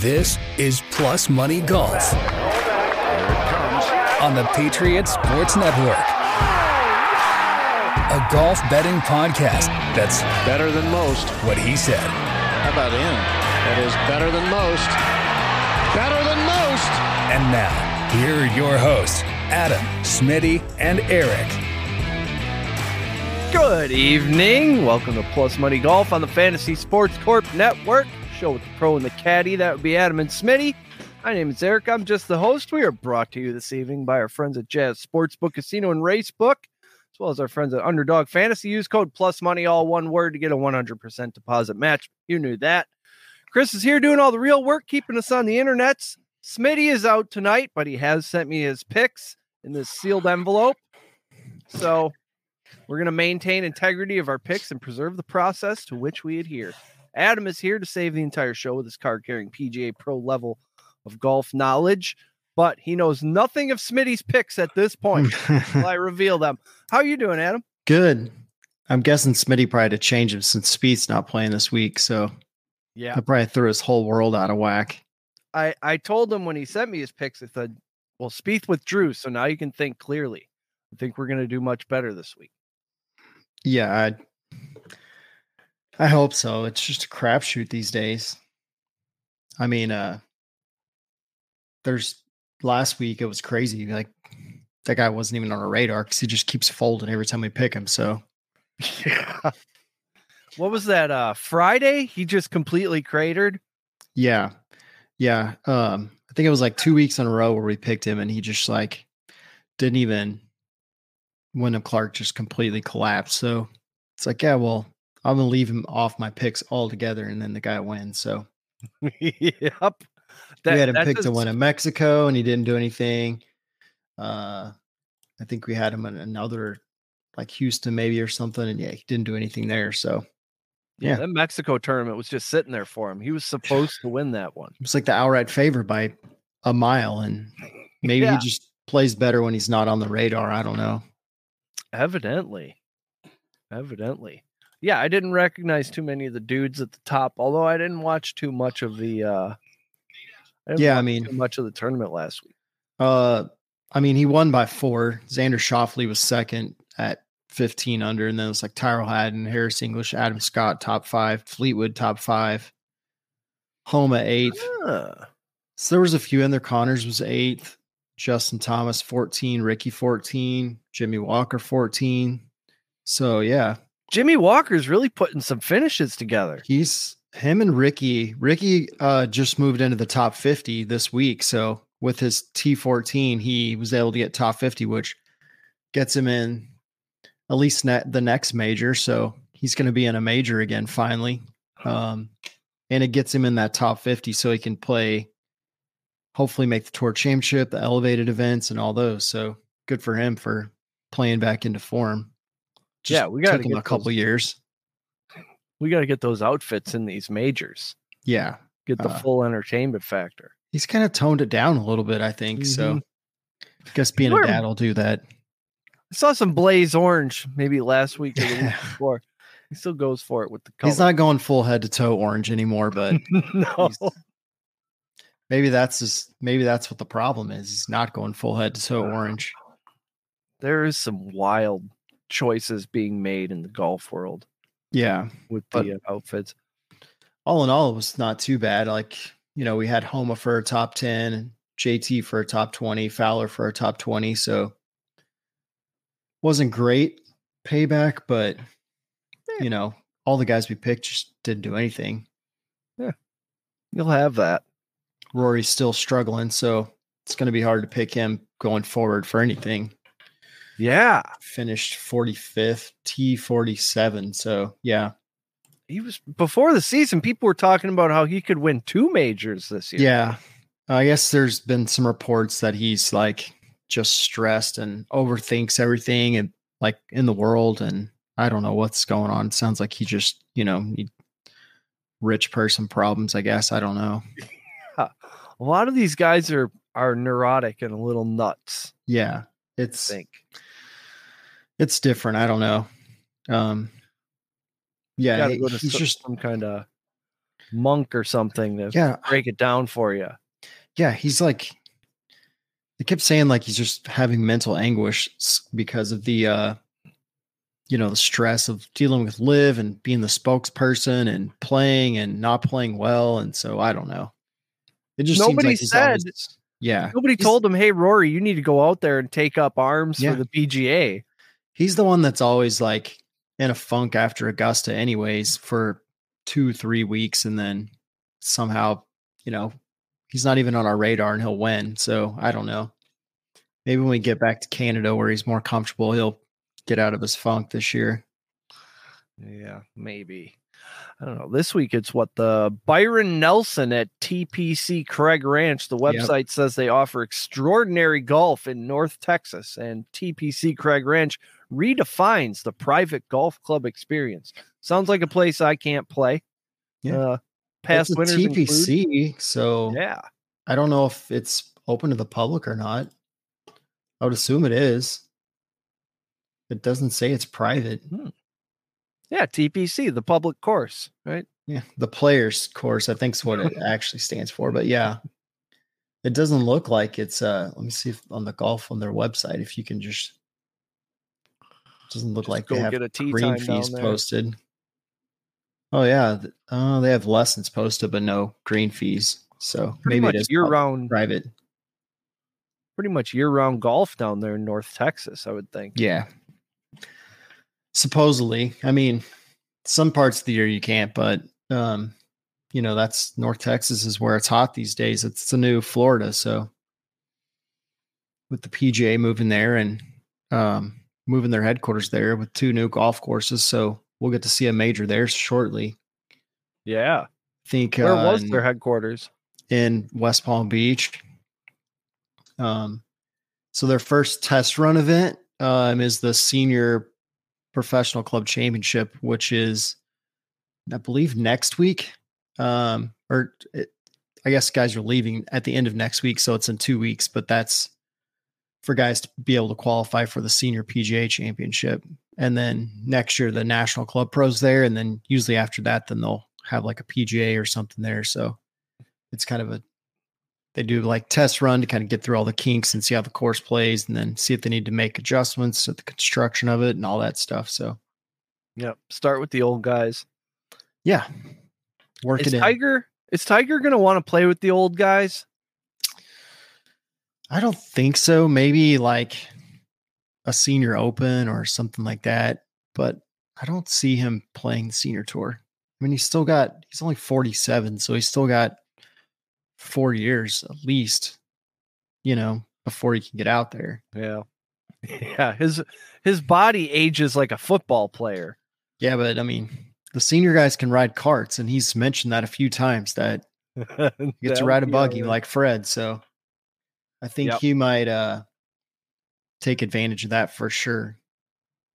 This is Plus Money Golf on the Patriot Sports Network. A golf betting podcast that's Better than most. what he said. How about him? That is better than most. Better than most. And now, here are your hosts, Adam, Smitty, and Eric. Good evening. Welcome to Plus Money Golf on the Fantasy Sports Corp Network. Show with the pro and the caddy. That would be Adam and Smitty. My name is Eric. I'm just the host. We are brought to you this evening by our friends at Jazz Sportsbook Casino and Racebook, as well as our friends at Underdog Fantasy. Use code Plus Money, all one word, to get a 100% deposit match. You knew that. Chris is here doing all the real work, keeping us on the internets. Smitty is out tonight, but he has sent me his picks in this sealed envelope. So we're going to maintain integrity of our picks and preserve the process to which we adhere. Adam is here to save the entire show with his card carrying PGA Pro level of golf knowledge, but he knows nothing of Smitty's picks at this point. I reveal them? How are you doing, Adam? Good. I'm guessing Smitty probably had to change him since Spieth's not playing this week, so Yeah, I probably threw his whole world out of whack. I I told him when he sent me his picks, I said, "Well, Spieth withdrew, so now you can think clearly." I think we're going to do much better this week. Yeah, I I hope so. It's just a crapshoot these days. I mean, uh there's last week it was crazy. Like that guy wasn't even on our radar because he just keeps folding every time we pick him. So Yeah. What was that? Uh, Friday, he just completely cratered. yeah. Yeah. Um, I think it was like two weeks in a row where we picked him and he just like didn't even Wyndham Clark just completely collapsed. So it's like, yeah, well, I'm gonna leave him off my picks altogether, and then the guy wins. So yep. we had him that picked to win in Mexico, and he didn't do anything. Uh, I think we had him in another like Houston maybe or something, and yeah, he didn't do anything there. So Yeah, yeah. that Mexico tournament was just sitting there for him. He was supposed to win that one. it was like the outright favorite by a mile, and maybe Yeah. he just plays better when he's not on the radar. I don't know. Evidently. Evidently. Yeah, I didn't recognize too many of the dudes at the top, although I didn't watch too much of the uh I Yeah, I mean- too much of the tournament last week. Uh, I mean, he won by four. Xander Schauffele was second at 15 under, and then it was like Tyrrell Hatton, Harris English, Adam Scott, top five, Fleetwood, top five, Homa, eighth. Ah, So there was a few in there. Conners was eighth, Justin Thomas, 14, Rickie, 14, Jimmy Walker, 14. So yeah, Jimmy Walker's really putting some finishes together. he's him and Rickie. Rickie uh just moved into the top 50 this week. So with his T14, he was able to get top 50, which gets him in at least ne- the next major. So he's going to be in a major again finally. Um and it gets him in that top 50 so he can play hopefully make the tour championship, the elevated events and all those. So good for him for playing back into form. Yeah, we him get a couple those- years. We got to get those outfits in these majors. Yeah. Get the Uh, full entertainment factor. He's kind of toned it down a little bit, I think. So Mhm. I guess being We're- a dad will do that. I saw some blaze orange maybe last week or the week before. He still goes for it with the color. He's not going full head to toe orange anymore, but no. maybe that's just maybe that's what the problem is. He's not going full head to toe orange. There is some wild choices being made in the golf world Yeah. with the uh, outfits. All in all, it was not too bad. Like, you know, we had Homa for a top 10 JT for a top 20, Fowler for a top 20. So wasn't great payback, but you know, all the guys we picked just didn't do anything. Yeah, you'll have that. Rory's still struggling, so it's going to be hard to pick him going forward for anything. Yeah. Finished 45th, T47. So, yeah. He was before the season, people were talking about how he could win two majors this year. Yeah. I guess there's been some reports that he's like just stressed and overthinks everything and like in the world. And I don't know what's going on. It sounds like he just, you know, rich person problems, I guess. I don't know. A lot of these guys are are neurotic and a little nuts. Yeah. I It's think. it's different. I don't know. Um yeah, he- he's so- just some kind of monk or something to Yeah, break it down for you. yeah, he's like they kept saying like he's just having mental anguish because of the uh you know the stress of dealing with live and being the spokesperson and playing and not playing well and so I don't know. It just Nobody seems like he's said- always- yeah. Nobody He's- told him, "Hey, Rory, you need to go out there and take up arms Yeah. for the PGA." He's the one that's always like in a funk after Augusta, anyways, for two, three weeks, and then somehow, you know, he's not even on our radar and he'll win. So I don't know. Maybe when we get back to Canada where he's more comfortable, he'll get out of his funk this year. Yeah, maybe. I don't know. This week it's what the Byron Nelson at TPC Craig Ranch. The Yep. website says they offer extraordinary golf in North Texas, and TPC Craig Ranch redefines the private golf club experience. Sounds like a place I can't play. Yeah. Uh, past It's a winners include- TPC, so yeah. I don't know if it's open to the public or not. I would assume it is. It doesn't say it's private. Yeah, TPC, the public course, right? Yeah, the players course, I think is what it actually stands for. But yeah, it doesn't look like it's uh let me see if on the golf on their website if you can just doesn't look Just like they have get a green fees posted. Oh yeah, oh they have lessons posted but no green fees. So Pretty maybe it is year round, private. pretty much year round golf down there in North Texas, I would think. Yeah. Supposedly. I mean, some parts of the year you can't, but um, you know, that's North Texas is where it's hot these days. It's the new Florida, so with the PGA moving there and um moving their headquarters there with two new golf courses, so we'll get to see a major there shortly. Yeah. I think Where uh, was their headquarters? in West Palm Beach. Um, so their first test run event um, is the senior professional club championship, which is, I believe, next week. Um, or it, I guess guys are leaving at the end of next week, so it's in two weeks. But that's for guys to be able to qualify for the senior PGA championship, and then next year the national club pros there, and then usually after that, then they'll have like a PGA or something there. So it's kind of a they do like test run to kind of get through all the kinks and see how the course plays and then see if they need to make adjustments to the construction of it and all that stuff so. Yeah Start with the old guys. yeah. Work Is it in. Tiger is Tiger gonna want to play with the old guys? i don't think so. Maybe like a senior open or something like that but i don't see him playing the senior tour. I mean he's still got he's only 47 so he's still got four years at least you know before he can get out there Yeah. Yeah. His his body ages like a football player. Yeah, but I mean, the senior guys can ride carts, and he's mentioned that a few times that you you get to ride a buggy like Fred. So I think Yep. he might uh take advantage of that for sure.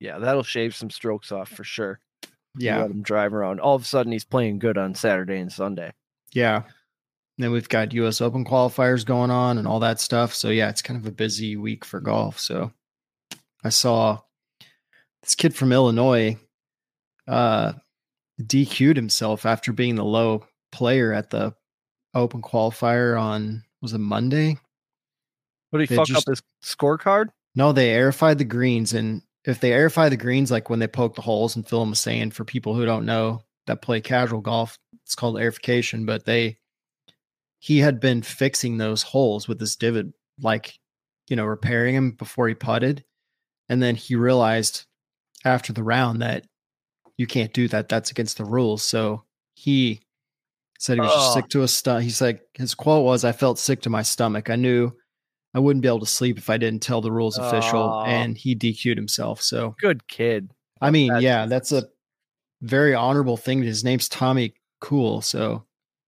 Yeah, that'll shave some strokes off for sure. You Yeah, Let him drive around. All of a sudden he's playing good on Saturday and Sunday. yeah. Then we've got U.S. Open qualifiers going on and all that stuff. So yeah, it's kind of a busy week for golf. So I saw this kid from Illinois uh DQ'd himself after being the low player at the Open qualifier on was it Monday? What did he They fuck just- up his scorecard? No, they airified the greens, and if they airify the greens, like when they poke the holes and fill them with sand, for people who don't know that play casual golf, it's called airification. But they, he had been fixing those holes with this divot, like you know, repairing them before he putted, and then he realized after the round that you can't do that. That's against the rules. So he said he was just sick to his stomach. He said his quote was, "I felt sick to my stomach. I knew." I wouldn't be able to sleep if I didn't tell the rules official, and he DQ'd himself. So, Good kid. I mean, That's- yeah, that's a very honorable thing. His name's Tommy Kuhl, so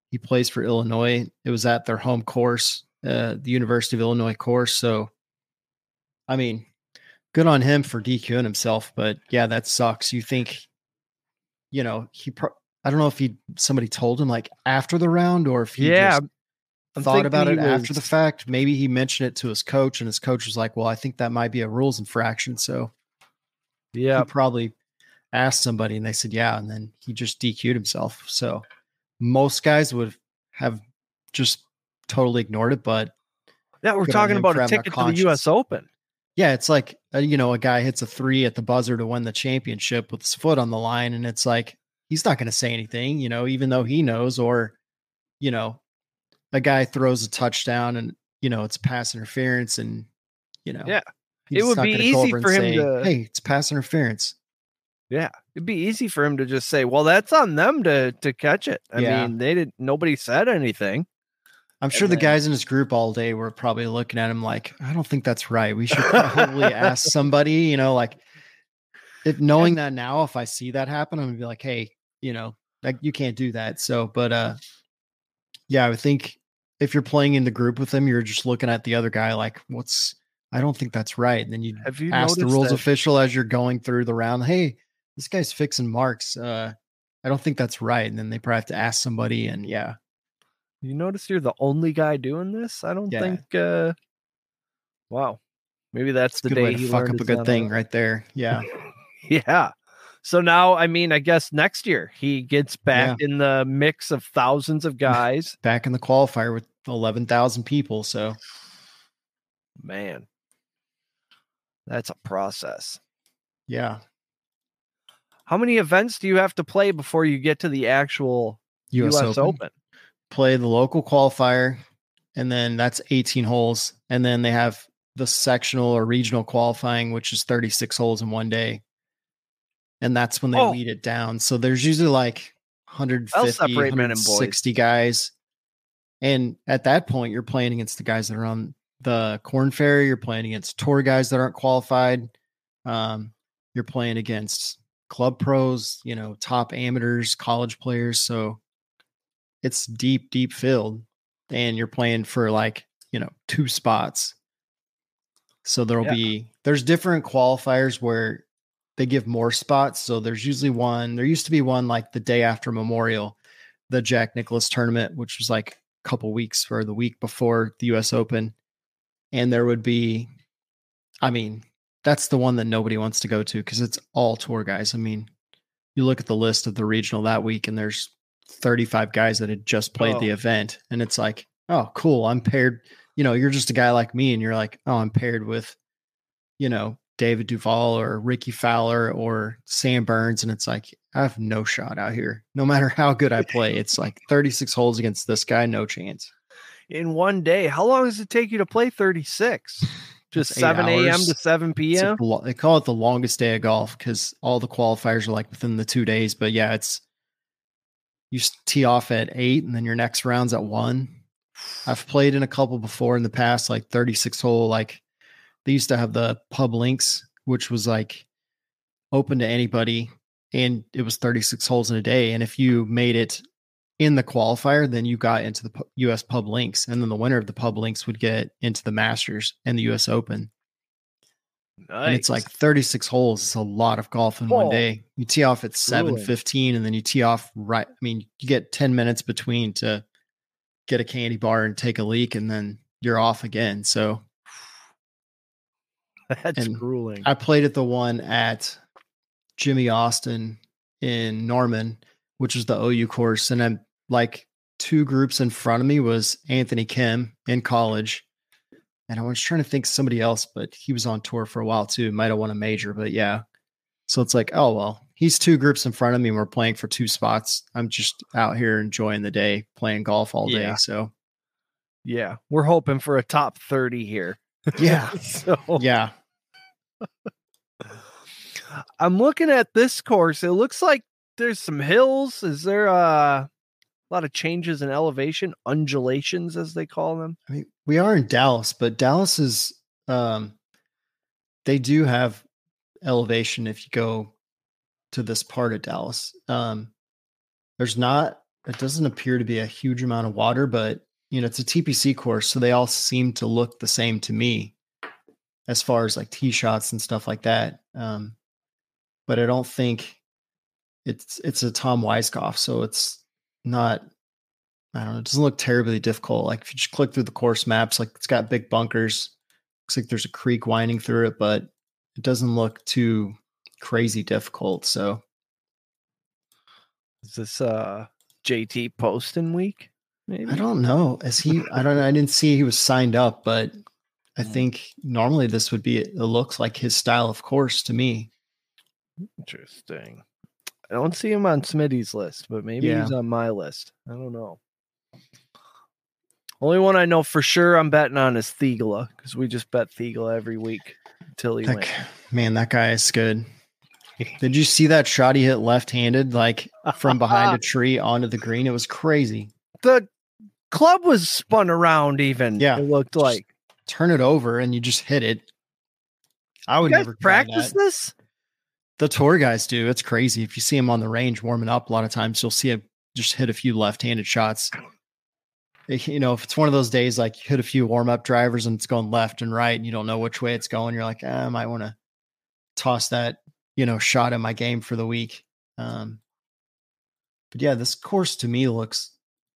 he plays for Illinois. It was at their home course, uh, the University of Illinois course. So, I mean, good on him for DQing himself. But yeah, that sucks. You think, you know, he. Pro- I don't know if he somebody told him like after the round or if he yeah. just thought about it after the fact. Maybe he mentioned it to his coach, and his coach was like, "Well, I think that might be a rules infraction." So Yeah. he probably asked somebody, and they said, "Yeah," and then he just DQ'd himself. So most guys would have just totally ignored it. But Yeah, we're talking about a ticket to the. U.S. Open. yeah, it's like uh, you know, a guy hits a three at the buzzer to win the championship with his foot on the line, and it's like he's not going to say anything, you know, even though he knows, or you know, a guy throws a touchdown and you know it's pass interference, and you know, Yeah. It would be easy for him say, to- Hey, it's pass interference. Yeah, it'd be easy for him to just say, "Well, that's on them to to catch it." I Yeah. mean, they didn't. Nobody said anything. I'm sure the then- guys in his group all day were probably looking at him like, I don't think that's right. We should probably ask somebody, you know, like if knowing that now, if I see that happen, I'm gonna be like, hey, you know, like you can't do that. So, but uh yeah, I would think if you're playing in the group with them, you're just looking at the other guy like, what's I don't think that's right. And then you Have you ask the rules that- official as you're going through the round, hey, this guy's fixing marks. Uh I don't think that's right. And then they probably have to ask somebody and yeah. You notice you're the only guy doing this? I don't Yeah. think. uh Wow, maybe that's the Good day he fuck up a good thing a- right there. Yeah. Yeah. So now, I mean, I guess next year he gets back in the mix of thousands of guys. back in the qualifier with 11,000 people. So Man, that's a process. yeah, How many events do you have to play before you get to the actual US, U.S. Open, Open? play the local qualifier, and then that's 18 holes. And then they have the sectional or regional qualifying, which is 36 holes in one day. And that's when they Oh. weed it down. So there's usually like 150, separate men and boys. 160 guys. And at that point, you're playing against the guys that are on the Korn Ferry. You're playing against tour guys that aren't qualified. Um, you're playing against club pros, you know, top amateurs, college players. So it's deep, deep field. And you're playing for like, you know, two spots. So there'll Yeah. be there's different qualifiers where they give more spots. So there's usually one. There used to be one like the day after Memorial, the Jack Nicklaus tournament, which was like a couple weeks or the week before the US Open. And there would be, I mean, that's the one that nobody wants to go to because it's all tour guys. I mean, you look at the list of the regional that week and there's 35 guys that had just played the Oh. event. And it's like, oh, cool. I'm paired. You know, you're just a guy like me and you're like, oh, I'm paired with, you know, David Duval or Rickie Fowler or Sam Burns. And it's like, I have no shot out here. No matter how good I play, it's like 36 holes against this guy, no chance. in one day. How long does it take you to play 36? Just It's eight 7 a.m. to 7 p.m. like the lo- they call it the longest day of golf because all the qualifiers are like within the two days. But yeah, it's you tee off at eight and then your next round's at one. I've played in a couple before in the past, like 36 hole. Like they used to have the pub links, which was like open to anybody, and it was 36 holes in a day. And if you made it in the qualifier, then you got into the US pub links, and then the winner of the pub links would get into the Masters and the US Open and it's like 36 holes. It's a lot of golf in one Oh, day. You tee off at 7:15 and then you tee off right I mean, you get 10 minutes between to get a candy bar and take a leak and then you're off again. So, that's and grueling. I played at the one at Jimmie Austin in Norman, which is the OU course and I'm like two groups in front of me was Anthony Kim in college. And I was trying to think somebody else, but he was on tour for a while too. Might have won a major, but yeah. So it's like, oh well, he's two groups in front of me and we're playing for two spots. I'm just out here enjoying the day, playing golf all day. Yeah. So yeah, we're hoping for a top 30 here. yeah. so yeah. I'm looking at this course. It looks like there's some hills. Is there uh, a lot of changes in elevation, undulations as they call them? I mean, we are in Dallas, but Dallas is um they do have elevation if you go to this part of Dallas. Um there's not it doesn't appear to be a huge amount of water, but you know, it's a TPC course, so they all seem to look the same to me as far as like tee shots and stuff like that. Um but I don't think it's it's a Tom Weiskopf, so it's not I don't know. It doesn't look terribly difficult. Like if you just click through the course maps, like it's got big bunkers. Looks like there's a creek winding through it, but it doesn't look too crazy difficult. So Is this uh JT Poston week? Maybe I don't know. Is he? I don't. know. I didn't see he was signed up, but I Mm. think normally this would be. It looks like his style of course to me. Interesting. I don't see him on Smitty's list, but maybe Yeah. he's on my list. I don't know. Only one I know for sure I'm betting on is Theegala because we just bet Theegala every week until he That wins. man, that guy is good. Did you see that shot he hit left-handed, like from behind a tree onto the green? It was crazy. The club was spun around. Even Yeah. it looked Just like. Turn it over and you just hit it. I You would guys never practice this? The tour guys do. It's crazy. If you see them on the range warming up, a lot of times you'll see him just hit a few left-handed shots. Eh, You know, if it's one of those days like you hit a few warm-up drivers and it's going left and right, and you don't know which way it's going, you're like, "Ah, I might want to toss that, you know, shot in my game for the week. Um, but yeah, this course to me looks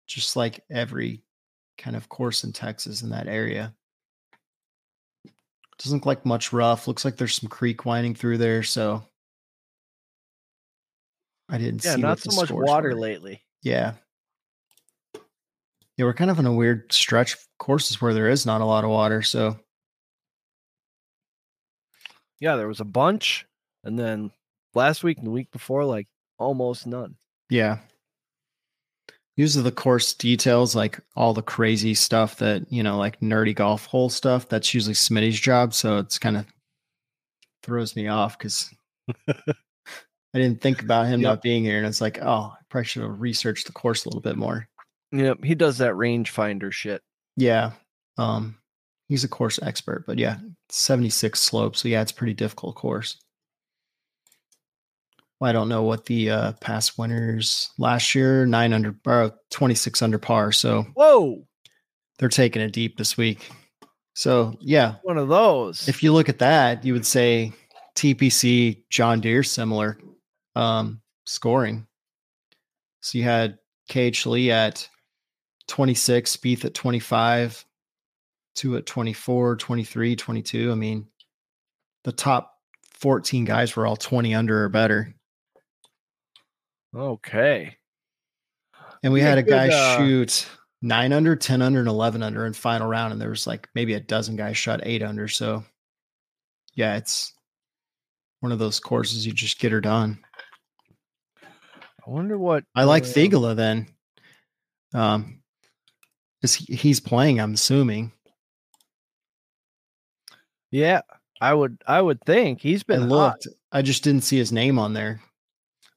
just like every kind of course in Texas in that area. Doesn't look like much rough. Looks like there's some creek winding through there, so I didn't Yeah, see not so much water were. lately. Yeah. Yeah, we're kind of in a weird stretch of courses where there is not a lot of water. So Yeah, there was a bunch, and then last week and the week before, like almost none. yeah. These are the course details, like all the crazy stuff that, you know, like nerdy golf hole stuff. That's usually Smitty's job. So it's kind of throws me off because I didn't think about him Yep. not being here. And it's like, oh, I probably should have researched the course a little bit more. Yep, he does that rangefinder shit. Yeah. Um, he's a course expert, but yeah, 76 slope. So yeah, it's a pretty difficult course. Well, I don't know what the uh, past winners last year, nine under or 26 under par. So Whoa, they're taking it deep this week. So yeah, one of those. if you look at that, you would say TPC, John Deere, similar um, scoring. So you had KH Lee at 26, Spieth at 25, two at 24, 23, 22. I mean, the top 14 guys were all 20 under or better. okay, And we Yeah, had a good, guy uh, shoot nine under, 10 under, and 11 under in final round. And there was like maybe a dozen guys shot eight under. So yeah, it's one of those courses you just get her done. I wonder what I like uh, Theegala then. Um, he's playing, I'm assuming. Yeah, I would. I would think he's been hot. looked. I just didn't see his name on there.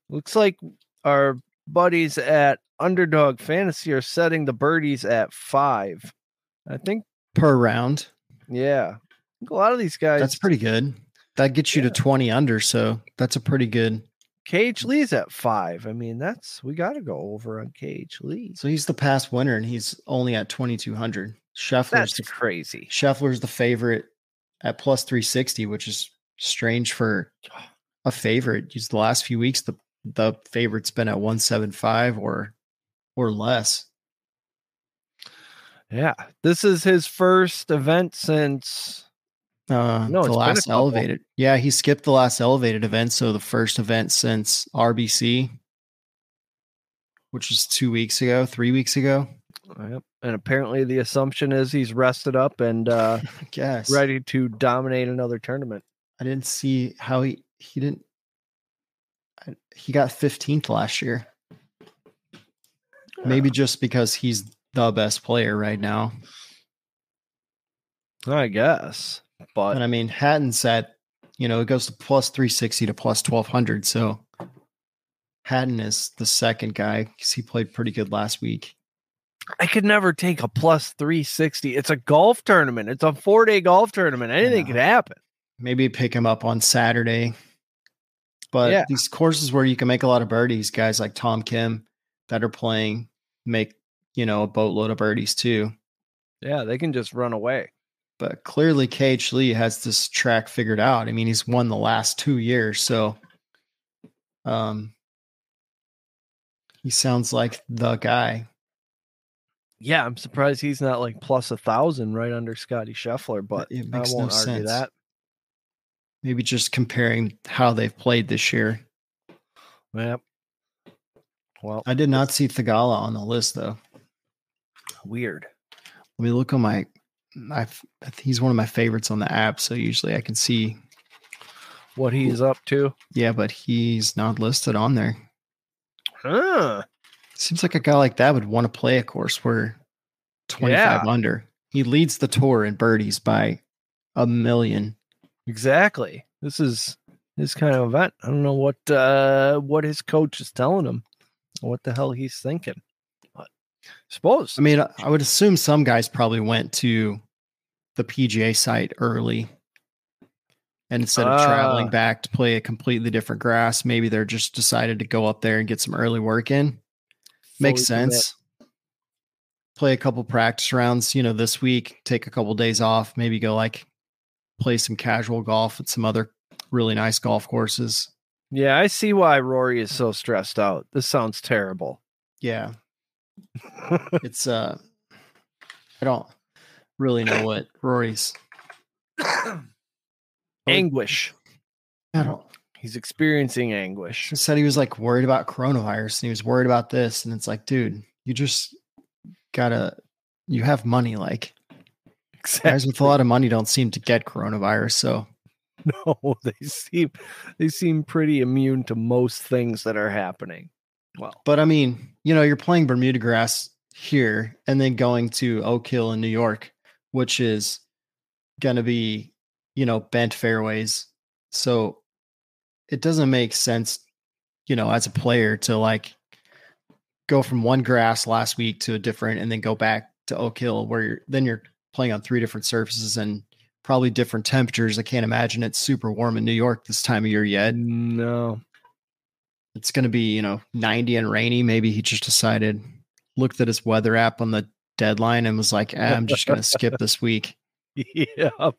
Looks like our buddies at Underdog Fantasy are setting the birdies at five. I think. Per round. Yeah, a lot of these guys. That's pretty good. That gets you Yeah. to 20 under, so that's a pretty good. KH Lee's at five. I mean, that's we got to go over on KH Lee. So he's the past winner and he's only at 2200. Scheffler's That's the, crazy. Scheffler's the favorite at plus 360, which is strange for a favorite. Just the last few weeks the the favorite's been at 175 or or less. Yeah, this is his first event since. Uh, No, it's the last elevated. Yeah, he skipped the last elevated event, so the first event since RBC, which was two weeks ago, three weeks ago. Yep. And apparently, the assumption is he's rested up and uh, guess. ready to dominate another tournament. I didn't see how he he didn't. I- He got 15th last year. Maybe just because he's the best player right now. I guess, but But I mean, Hatton's at, you know, it goes to plus 360 to plus 1200. So Hatton is the second guy because he played pretty good last week. I could never take a plus 360. It's a golf tournament. It's a four day golf tournament. Anything know. could happen. Maybe pick him up on Saturday. But Yeah. these courses where you can make a lot of birdies, guys like Tom Kim that are playing make, you know, a boatload of birdies too. Yeah, they can just run away. But clearly, KH Lee has this track figured out. I mean, he's won the last two years. So um, he sounds like the guy. Yeah, I'm surprised he's not like plus a thousand right under Scotty Scheffler, but it makes no won't argue sense. that. Maybe just comparing how they've played this year. Yep. Well, I did not see Theegala on the list though. weird. Let me look on my. I he's one of my favorites on the app, so usually I can see. What he's up to? Yeah, but he's not listed on there. Huh. Seems like a guy like that would want to play a course where 25 Yeah. under. He leads the tour in birdies by a million. Exactly. This is this kind of event. I don't know what uh what his coach is telling him. What the hell he's thinking. But suppose. I mean, I- I would assume some guys probably went to the PGA site early. And instead of traveling Ah. back to play a completely different grass, maybe they're just decided to go up there and get some early work in. Makes fully commit. sense. Play a couple practice rounds, you know, this week, take a couple days off, maybe go like play some casual golf at some other really nice golf courses. Yeah, I see why Rory is so stressed out. This sounds terrible. Yeah. It's uh I don't really know what Rory's anguish. I don't He's experiencing anguish. He said he was like worried about coronavirus and he was worried about this. And it's like, dude, you just gotta you have money. Like guys with a lot of money don't seem to get coronavirus. So No, they seem they seem pretty immune to most things that are happening. Well, but I mean, you know, you're playing Bermuda grass here and then going to Oak Hill in New York, which is gonna be, you know, bent fairways. So it doesn't make sense, you know, as a player to like go from one grass last week to a different and then go back to Oak Hill where you're then you're playing on three different surfaces and probably different temperatures. I can't imagine it's super warm in New York this time of year yet. no. It's going to be, you know, 90 and rainy. Maybe he just decided, looked at his weather app on the deadline and was like, "Ah, I'm just going to skip this week. Yep.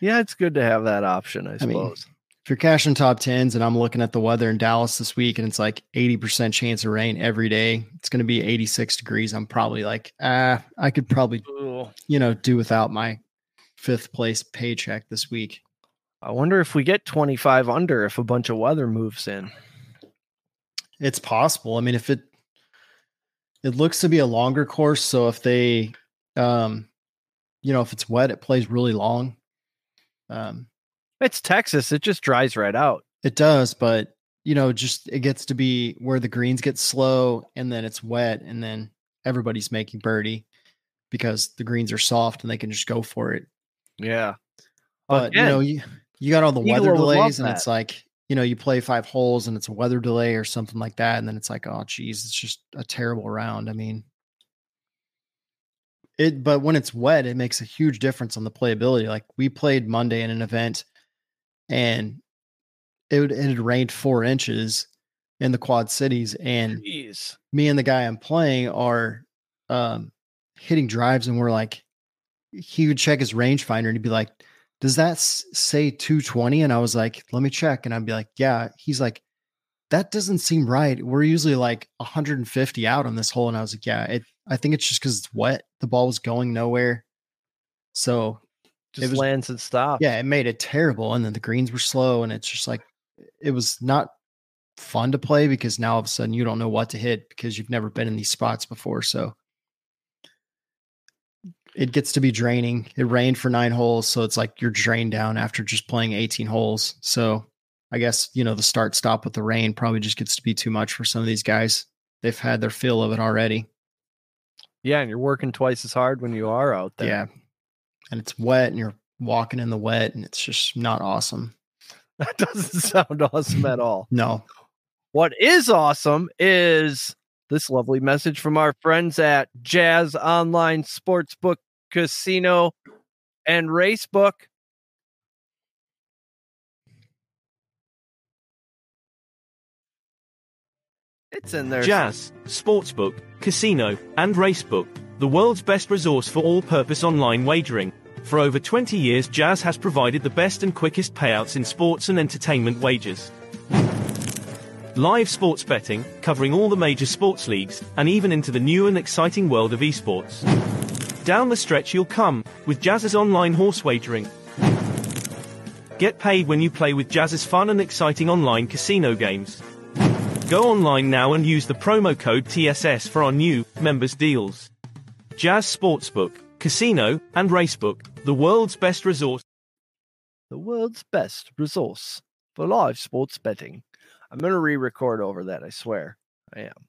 Yeah, it's good to have that option, I I mean, suppose. If you're cashing top tens and I'm looking at the weather in Dallas this week and it's like 80% chance of rain every day, it's going to be 86 degrees. I'm probably like, ah, I could probably, you know, do without my fifth place paycheck this week. I wonder if we get 25 under if a bunch of weather moves in. It's possible. I mean, if it it looks to be a longer course, so if they um you know, if it's wet, it plays really long. Um It's Texas. It just dries right out. it does, but you know, just it gets to be where the greens get slow and then it's wet and then everybody's making birdie because the greens are soft and they can just go for it. Yeah. But you know, you you got all the weather delays and that. it's like, you know, you play five holes and it's a weather delay or something like that. And then it's like, oh geez, it's just a terrible round. I mean it but when it's wet, it makes a huge difference on the playability. Like we played Monday in an event and it, would, it had rained four inches in the quad cities and Jeez. me and the guy I'm playing are um hitting drives and we're like he would check his rangefinder and he'd be like does that say 220 and I was like let me check. And I'd be like yeah. He's like that doesn't seem right. We're usually like 150 out on this hole. And I was like yeah it I think it's just cuz it's wet. The ball was going nowhere. So Just was- lands and stops. yeah, it made it terrible. And then the greens were slow, and it's just like it was not fun to play because now all of a sudden you don't know what to hit because you've never been in these spots before. So it gets to be draining. It rained for nine holes, so it's like you're drained down after just playing 18 holes. So I guess you know the start stop with the rain probably just gets to be too much for some of these guys. They've had their fill of it already. Yeah, and you're working twice as hard when you are out there. Yeah. And it's wet and you're walking in the wet and it's just not awesome. That doesn't sound awesome at all. No. What is awesome is this lovely message from our friends at Jazz Online Sportsbook Casino and Racebook. It's in there. Jazz, Sportsbook, Casino, and Racebook, the world's best resource for all purpose online wagering. For over 20 years, Jazz has provided the best and quickest payouts in sports and entertainment wagers. Live sports betting, covering all the major sports leagues, and even into the new and exciting world of esports. Down the stretch you'll come, with Jazz's online horse wagering. Get paid when you play with Jazz's fun and exciting online casino games. Go online now and use the promo code TSS for our new members deals. Jazz Sportsbook, Casino, and Racebook, the world's best resource. The world's best resource for live sports betting. I'm going to re record over that, I swear. I am.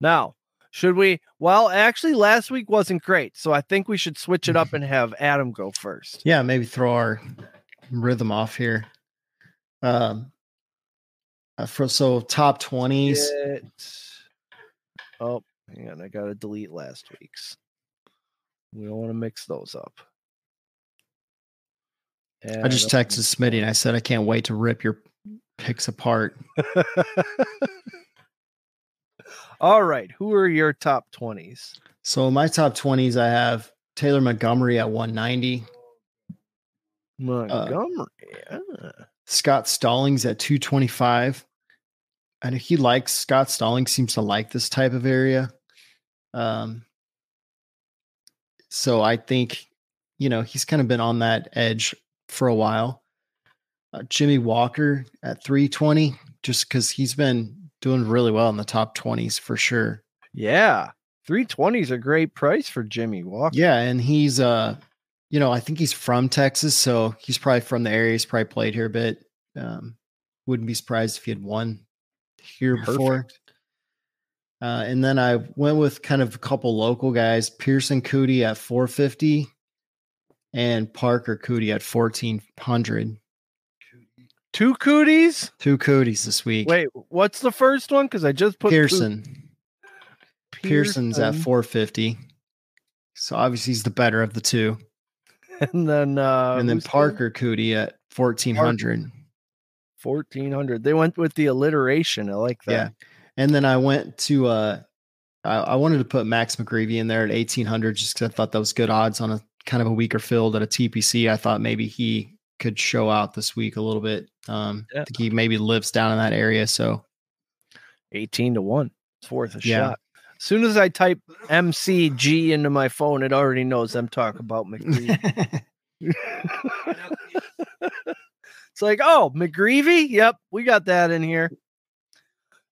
Now, should we? Well, actually, last week wasn't great. So I think we should switch it up and have Adam go first. Yeah, maybe throw our rhythm off here. Um, uh, for so top twenties. Oh, hang on. I got to delete last week's. We don't want to mix those up. I just texted Smitty and I said I can't wait to rip your picks apart. All right. Who are your top 20s? So my top twenties, I have Taylor Montgomery at one ninety, Montgomery. ah. Scott Stallings at two twenty five. And he likes Scott Stallings seems to like this type of area. Um, so I think you know he's kind of been on that edge for a while. Uh, Jimmy Walker at 320, just because he's been doing really well in the top 20s for sure. Yeah. 320 is a great price for Jimmy Walker. Yeah, and he's uh, you know, I think he's from Texas, so he's probably from the area. He's probably played here a bit. Um, wouldn't be surprised if he had won here before. Uh, and then I went with kind of a couple local guys, Pierceson Coody at 450 and Parker Coody at 1400. Two cooties? Two Cooties this week. Wait, what's the first one? Because I just put Coo- Pierceson. Pierceson's at 450. So obviously he's the better of the two. And then uh and then Parker Coody at 1400. 1400. They went with the alliteration. I like that. Yeah. And then I went to uh I, I wanted to put Max McGreevy in there at 1800 just because I thought that was good odds on a kind of a weaker field at a TPC. I thought maybe he could show out this week a little bit. Um Yeah. I think he maybe lives down in that area. So 18 to 1. It's worth a Yeah. shot. As soon as I type MCG into my phone, it already knows I'm talking about McGreevy. it's like, oh, McGreevy? Yep, we got that in here.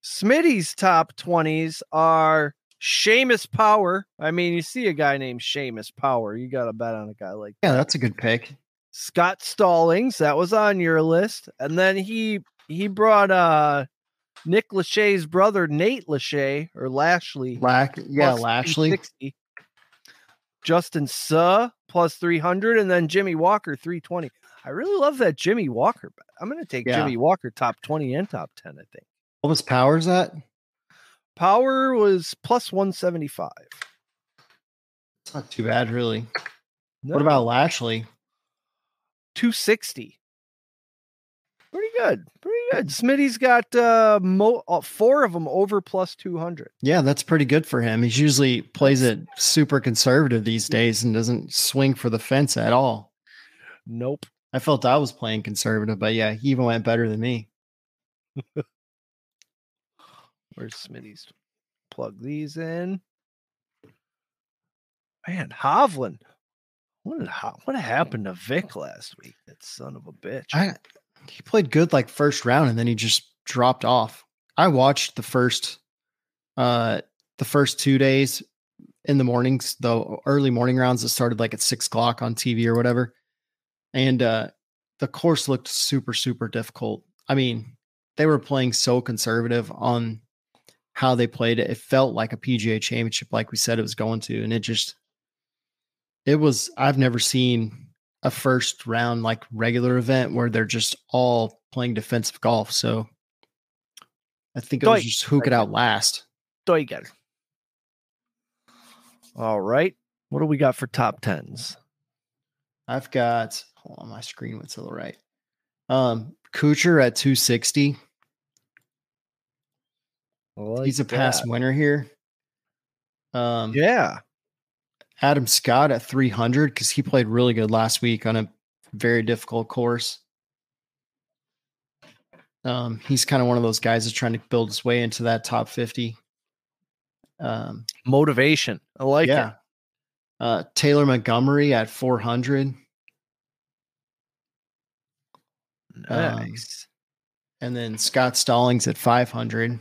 Smitty's top 20s are Seamus Power. I mean, you see a guy named Seamus Power, you got to bet on a guy like that. yeah, that's a good pick. Scott Stallings, that was on your list. And then he he brought uh Nick Lachey's brother, Nate Lachey, or Lashley. Lack yeah, Lashley. 360. Justin Suh plus 300, and then Jimmy Walker 320. I really love that Jimmy Walker. I'm going to take Yeah. Jimmy Walker top 20 and top 10, I think. What was powers at? Power was plus 175. It's not too bad, really. No, What about Lashley? 260? Pretty good. Pretty good. Smitty's got uh, mo- uh, four of them over plus 200. Yeah, that's pretty good for him. He's usually plays it super conservative these days and doesn't swing for the fence at all. Nope. I felt I was playing conservative, but yeah, he even went better than me. Where's Smitty's? Plug these in. Man, Hovland. What what happened to Vic last week? That son of a bitch. I he played good like first round and then he just dropped off. I watched the first uh the first two days in the mornings, the early morning rounds that started like at six o'clock on TV or whatever. And uh the course looked super, super difficult. I mean, they were playing so conservative on how they played it. It felt like a PGA championship, like we said it was going to. And it just it was I've never seen a first round like regular event where they're just all playing defensive golf. So I think it was just who could outlast. Deuger. All right. What do we got for top tens? I've got hold on, my screen went to the right. Um Kuchar at 260. He's a past winner here. Um Yeah. Adam Scott at 300 because he played really good last week on a very difficult course. Um, he's kind of one of those guys that's trying to build his way into that top 50. Um, Motivation. I like yeah. it. Uh, Taylor Montgomery at 400. Um, Nice. And then Scott Stallings at 500.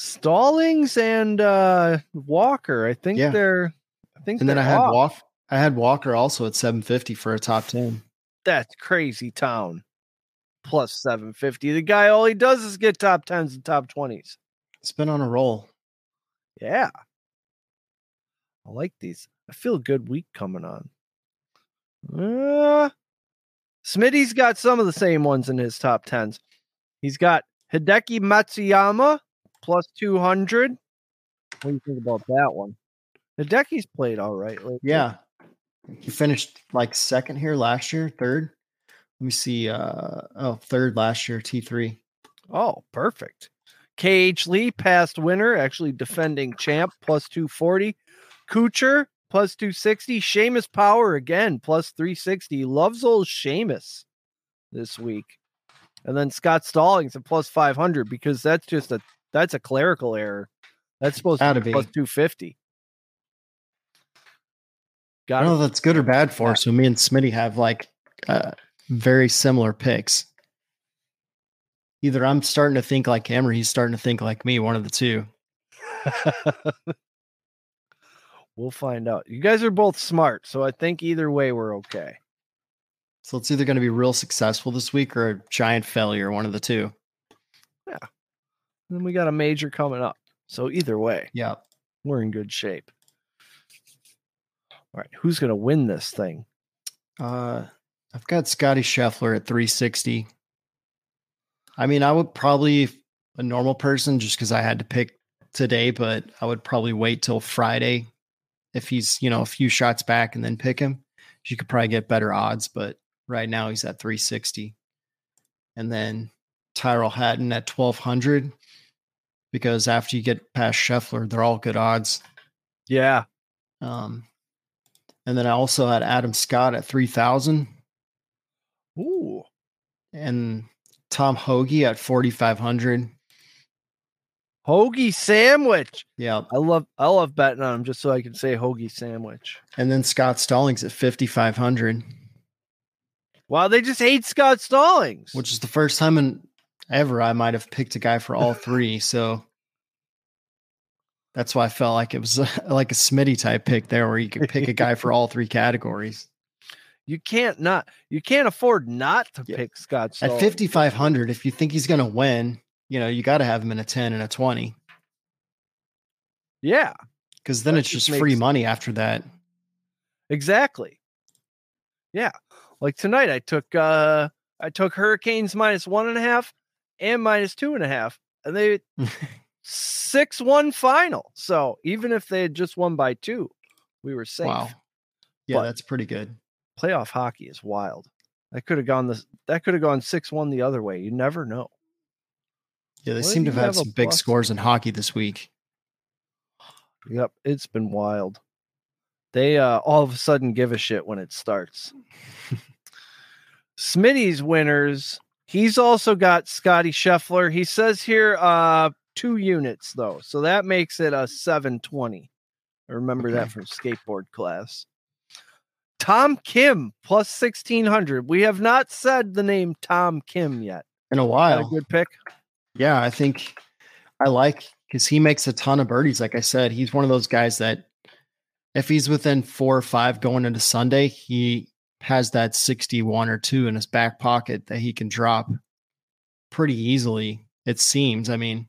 Stallings and uh Walker. I think Yeah. they're I think And then I had. Walker. I had Walker also at 750 for a top 10. That's crazy town. Plus 750. The guy all he does is get top 10s and top 20s. It's been on a roll. Yeah. I like these. I feel a good week coming on. Uh, Smitty's got some of the same ones in his top 10s. He's got Hideki Matsuyama plus 200. What do you think about that one? Hideki's played all right. lately. Yeah. He finished like second here last year, third. Let me see. Uh oh, third last year, T3. Oh, perfect. KH Lee, past winner, actually defending champ, plus 240. Kuchar, plus 260. Seamus Power, again, plus 360. Loves old Seamus this week. And then Scott Stallings at plus 500 because that's just a that's a clerical error. That's supposed to Gotta be be. plus 250. I Got don't know that's good or bad for us. So me and Smitty have like uh, very similar picks. Either I'm starting to think like him or he's starting to think like me, one of the two. we'll find out. You guys are both smart, so I think either way we're okay. So it's either going to be real successful this week or a giant failure, one of the two. And then we got a major coming up. So either way, Yeah. we're in good shape. All right, who's going to win this thing? Uh, I've got Scotty Scheffler at 360. I mean, I would probably a normal person just because I had to pick today, but I would probably wait till Friday if he's you know a few shots back and then pick him. You could probably get better odds, but right now he's at 360. And then Tyrrell Hatton at 1200 because after you get past Scheffler, they're all good odds. Yeah. Um, and then I also had Adam Scott at 3000 Ooh. and Tom Hoge at 4,500. Hoagie sandwich. Yeah. I love I love betting on him just so I can say hoagie sandwich. And then Scott Stallings at 5,500, Wow, they just hate Scott Stallings. which is the first time in ever I might have picked a guy for all three. So that's why I felt like it was like a Smitty type pick there where you could pick a guy for all three categories. you can't not you can't afford not to Yeah. pick Scott At 5,500, if you think he's going to win, you know, you got to have him in a 10 and a 20 Yeah, because then That it's just just free makes- money after that. exactly. Yeah. Like tonight I took uh I took Hurricanes minus one and a half and minus two and a half. And they six one final. So even if they had just won by two, we were safe. Wow. Yeah, But- that's pretty good. Playoff hockey is wild. That could have gone this that could have gone six one the other way. You never know. Yeah, they What seem to have have had some big scores in hockey this week. Yep, it's been wild. They uh all of a sudden give a shit when it starts. Smitty's winners. He's also got Scotty Scheffler. He says here uh two units though. So that makes it a 720. I remember that from skateboard class. Tom Kim plus 1600. We have not said the name Tom Kim yet. In a That a while. good pick. Yeah, I think I like because he makes a ton of birdies. Like I said, he's one of those guys that if he's within four or five going into Sunday, he has that 61 or two in his back pocket that he can drop pretty easily. It seems. I mean,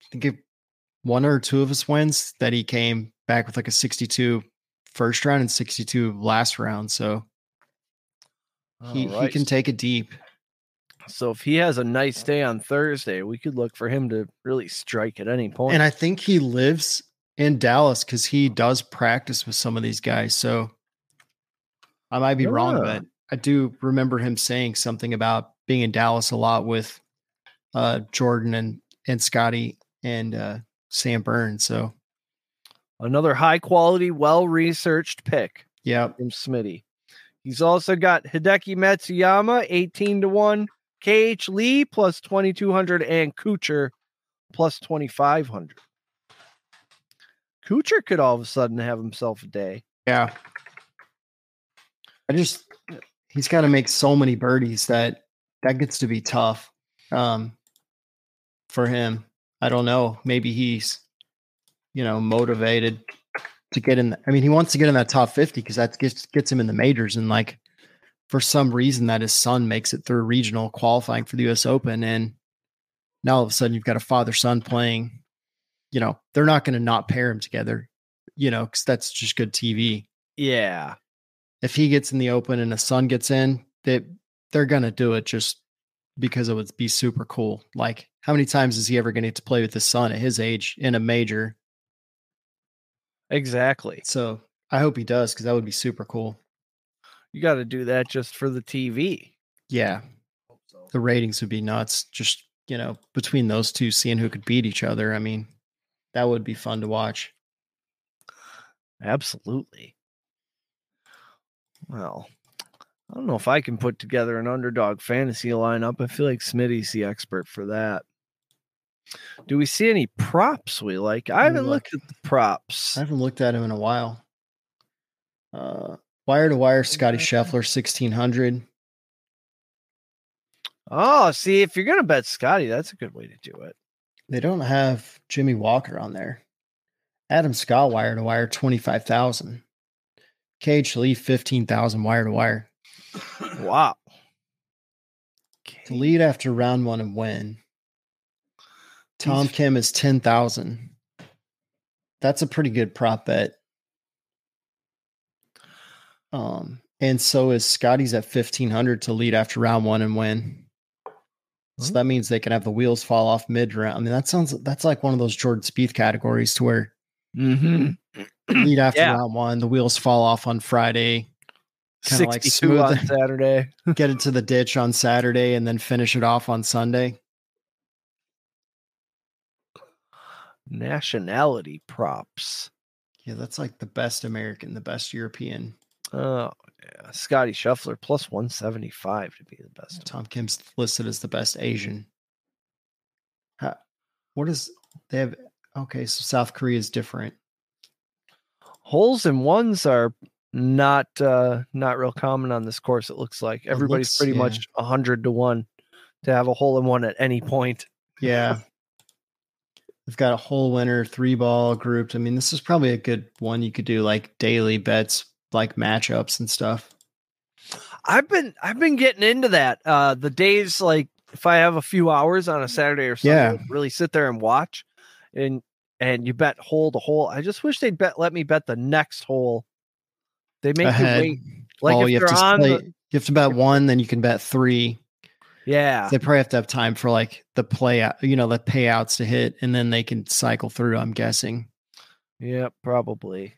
I think if one or two of his wins that he came back with like a 62 first round and 62 last round. So he, he can take it deep. So if he has a nice day on Thursday, we could look for him to really strike at any point. And I think he lives in Dallas because he does practice with some of these guys. So I might be wrong, Ah. but I do remember him saying something about being in Dallas a lot with uh, Jordan and and Scotty and uh, Sam Burns. So Another high quality, well researched pick yeah, from Smitty. He's also got Hideki Matsuyama, 18 to 1, KH Lee plus 2200, and Kuchar plus 2500. Kuchar could all of a sudden have himself a day. yeah. I just he's got to make so many birdies that that gets to be tough um, for him. I don't know. Maybe he's, you know, motivated to get in. I mean, he wants to get in that top 50 because that gets, gets him in the majors. And like, for some reason, that his son makes it through regional qualifying for the US Open. And now all of a sudden, you've got a father son playing. You know, they're not going to not pair him together, you know, because that's just good TV. Yeah. If he gets in the Open and a son gets in, they, they're going to do it just because it would be super cool. Like, how many times is he ever going to get to play with his son at his age in a major? Exactly. So I hope he does because that would be super cool. You got to do that just for the TV. Yeah. The ratings would be nuts. Just, you know, between those two, seeing who could beat each other. I mean, that would be fun to watch. Absolutely. Well, I don't know if I can put together an underdog fantasy lineup. I feel like Smitty's the expert for that. Do we see any props we like? I haven't look. looked at the props. I haven't looked at him in a while. Uh, wire to wire, Scotty Scheffler, 1600. Oh, see, if you're gonna bet Scotty, that's a good way to do it. They don't have Jimmy Walker on there. Adam Scott, wire to wire, 25,000. KH Lee, 15,000 wire to wire. Wow. To lead after round one and win. Tom He's- Kim is 10,000. That's a pretty good prop bet. Um, and so is Scotty's at 1500 to lead after round one and win. So that means they can have the wheels fall off mid round. I mean, that sounds that's like one of those Jordan Spieth categories to where Mm-hmm. Lead after Yeah. round one, the wheels fall off on Friday, Kinda like 62 smooth on it. Saturday. get into the ditch on Saturday, and then finish it off on Sunday. Nationality props. Yeah, that's like the best American, the best European. Oh yeah. Scotty Scheffler plus 175 to be the best. Tom Kim's listed as the best Asian. Ha- what is they have? Okay, so South Korea is different. Holes and ones are not uh not real common on this course, it looks like. Everybody's looks- pretty yeah. much a hundred to one to have a hole in one at any point. Yeah. They've got a whole winner, three ball grouped. I mean, this is probably a good one you could do like daily bets, like matchups and stuff. I've been I've been getting into that. Uh the days like if I have a few hours on a Saturday or Sunday, Yeah. really sit there and watch and and you bet hole to hole. I just wish they'd bet let me bet the next hole. They make Ahead. you wait. Like oh, if you have to on play, the, you have to bet one, then you can bet three. yeah. They probably have to have time for like the play out, you know, the payouts to hit, and then they can cycle through. I'm guessing. Yeah, probably.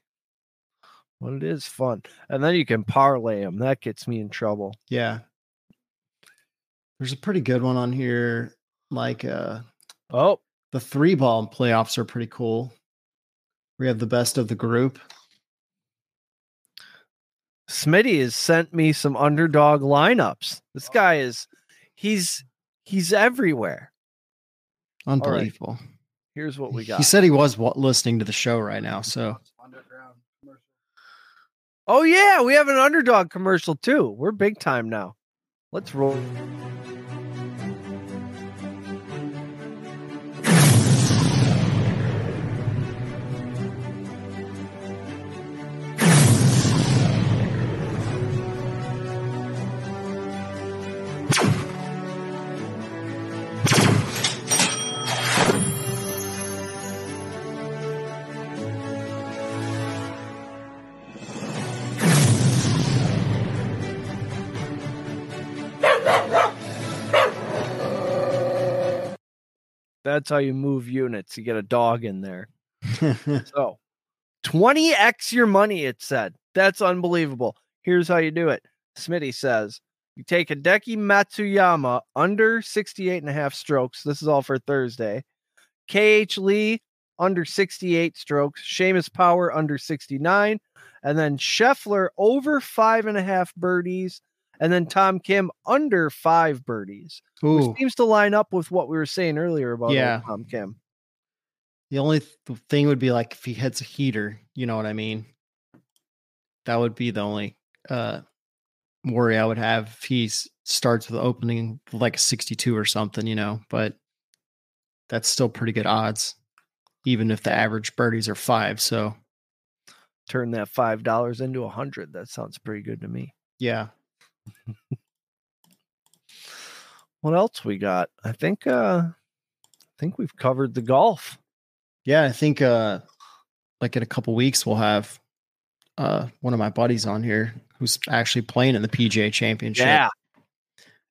But it is fun. And then you can parlay them. That gets me in trouble. Yeah. There's a pretty good one on here. Like uh Oh, the three ball playoffs are pretty cool. We have the best of the group. Smitty has sent me some underdog lineups. This guy is he's he's everywhere. Unbelievable. Here's what we got. He said he was listening to the show right now. So oh yeah, we have an underdog commercial too. We're big time now. Let's roll. That's how you move units. You get a dog in there. So 20x your money, it said. That's unbelievable. Here's how you do it. Smitty says you take a Hideki Matsuyama under 68 and a half strokes. This is all for Thursday. KH Lee under 68 strokes. Seamus Power under 69. And then Scheffler over five and a half birdies. And then Tom Kim under five birdies, Ooh, which seems to line up with what we were saying earlier about Yeah. Tom Kim. the only th- thing would be like if he hits a heater, you know what I mean? That would be the only uh worry I would have if he starts with opening like a 62 or something, you know. But that's still pretty good odds, even if the average birdies are five. So Turn that five dollars into a hundred. That sounds pretty good to me. yeah, What else we got? I think uh I think we've covered the golf. yeah, I think uh like in a couple weeks we'll have uh one of my buddies on here who's actually playing in the PGA Championship. Yeah.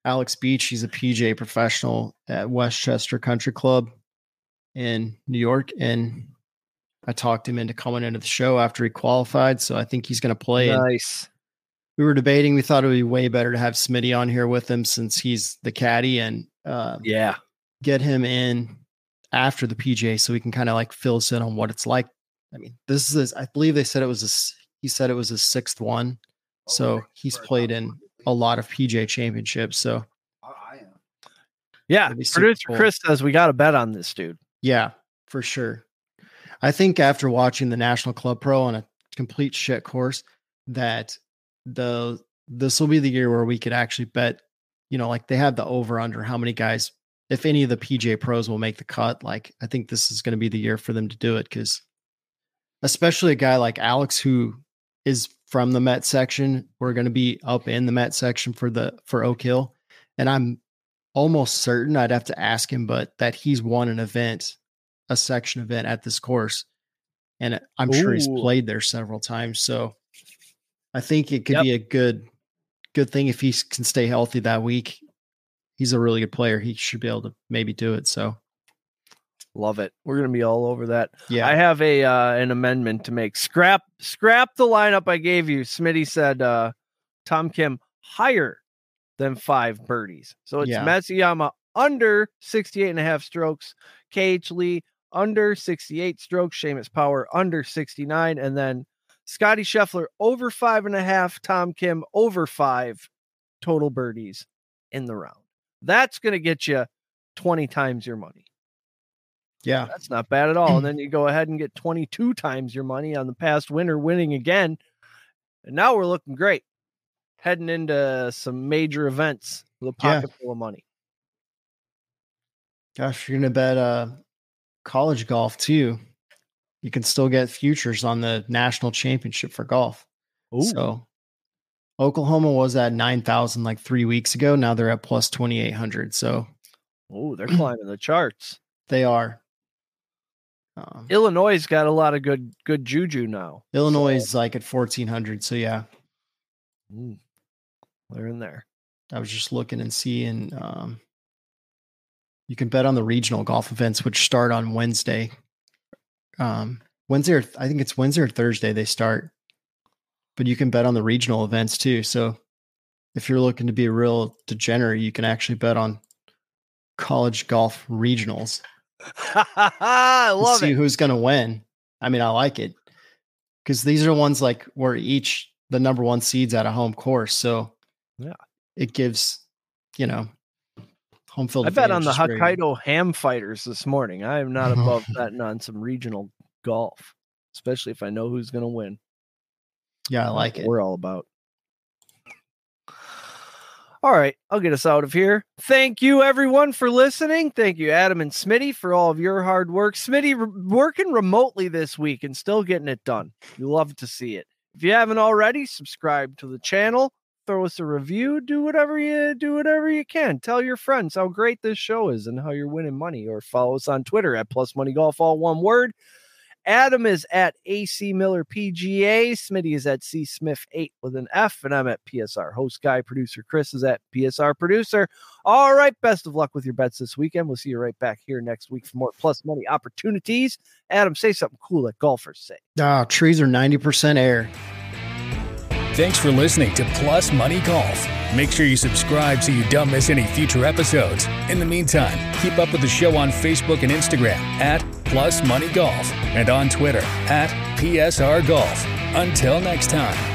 Alex Beach, he's a PGA professional at Westchester Country Club in New York. And I talked him into coming into the show after he qualified. So I think he's going to play. Nice. We were debating, we thought it would be way better to have Smitty on here with him since he's the caddy and uh, Yeah. get him in after the PGA so we can kind of like fill us in on what it's like. I mean, this is, I believe they said it was a, he said it was his sixth one. So he's played in a lot of PGA championships. So Yeah. That'd be super Producer cool. Chris says we got to bet on this dude. Yeah, for sure. I think after watching the National Club Pro on a complete shit course, that the this will be the year where we could actually bet, you know, like they have the over under how many guys, if any of the PGA pros will make the cut. Like I think this is going to be the year for them to do it because, especially a guy like Alex who is from the Met section, we're going to be up in the Met section for the for Oak Hill, and I'm almost certain I'd have to ask him, but that he's won an event, a section event at this course. And I'm sure he's played there several times. So I think it could Yep. be a good, good thing if he can stay healthy that week. He's a really good player. He should be able to maybe do it. So Love it. We're gonna be all over that. yeah, I have a uh, an amendment to make. Scrap scrap the lineup I gave you. Smitty said uh, Tom Kim higher than five birdies. So it's Yeah. Matsuyama under 68 and a half strokes, KH Lee under 68 strokes, Seamus Power under 69, and then Scotty Scheffler over five and a half, Tom Kim over five total birdies in the round. That's gonna get you 20 times your money. yeah, That's not bad at all. And then you go ahead and get 22 times your money on the past winner winning again. And now we're looking great. Heading into some major events with a Yeah. pocket full of money. gosh, you're gonna bet uh college golf too. You can still get futures on the national championship for golf. Ooh. So Oklahoma was at 9,000 like three weeks ago. Now they're at plus 2,800. So oh, they're climbing the charts. they are. Um, Illinois got a lot of good good juju now. Illinois is like at 1,400. So yeah, Ooh, they're in there. I was just looking and seeing. Um, you can bet on the regional golf events, which start on Wednesday. Um, Wednesday, or I think it's Wednesday or Thursday they start, but you can bet on the regional events too. So if you're looking to be a real degenerate, you can actually bet on college golf regionals. I love see it. who's going to win. I mean, I like it because these are ones like where each the number one seeds at a home course. So Yeah. it gives you know home field. I bet on the. Hokkaido ham fighters this morning. I am not above betting on some regional golf, especially if I know who's going to win. Yeah, I like it. We're all about. All right, I'll get us out of here. Thank you, everyone, for listening. Thank you, Adam and Smitty, for all of your hard work. Smitty re- working remotely this week and still getting it done. You love to see it. If you haven't already, subscribe to the channel, throw us a review, do whatever you do, whatever you can. Tell your friends how great this show is and how you're winning money, or follow us on Twitter at Plus Money Golf, all one word. Adam is at AC Miller PGA. Smitty is at C Smith 8 with an F, and I'm at PSR. Host guy, producer Chris is at PSR producer. All right, best of luck with your bets this weekend. We'll see you right back here next week for more plus money opportunities. Adam, say something cool that golfers say. Ah, trees are ninety percent air. Thanks for listening to Plus Money Golf. Make sure you subscribe so you don't miss any future episodes. In the meantime, keep up with the show on Facebook and Instagram at Plus Money Golf and on Twitter at PSR Golf. Until next time.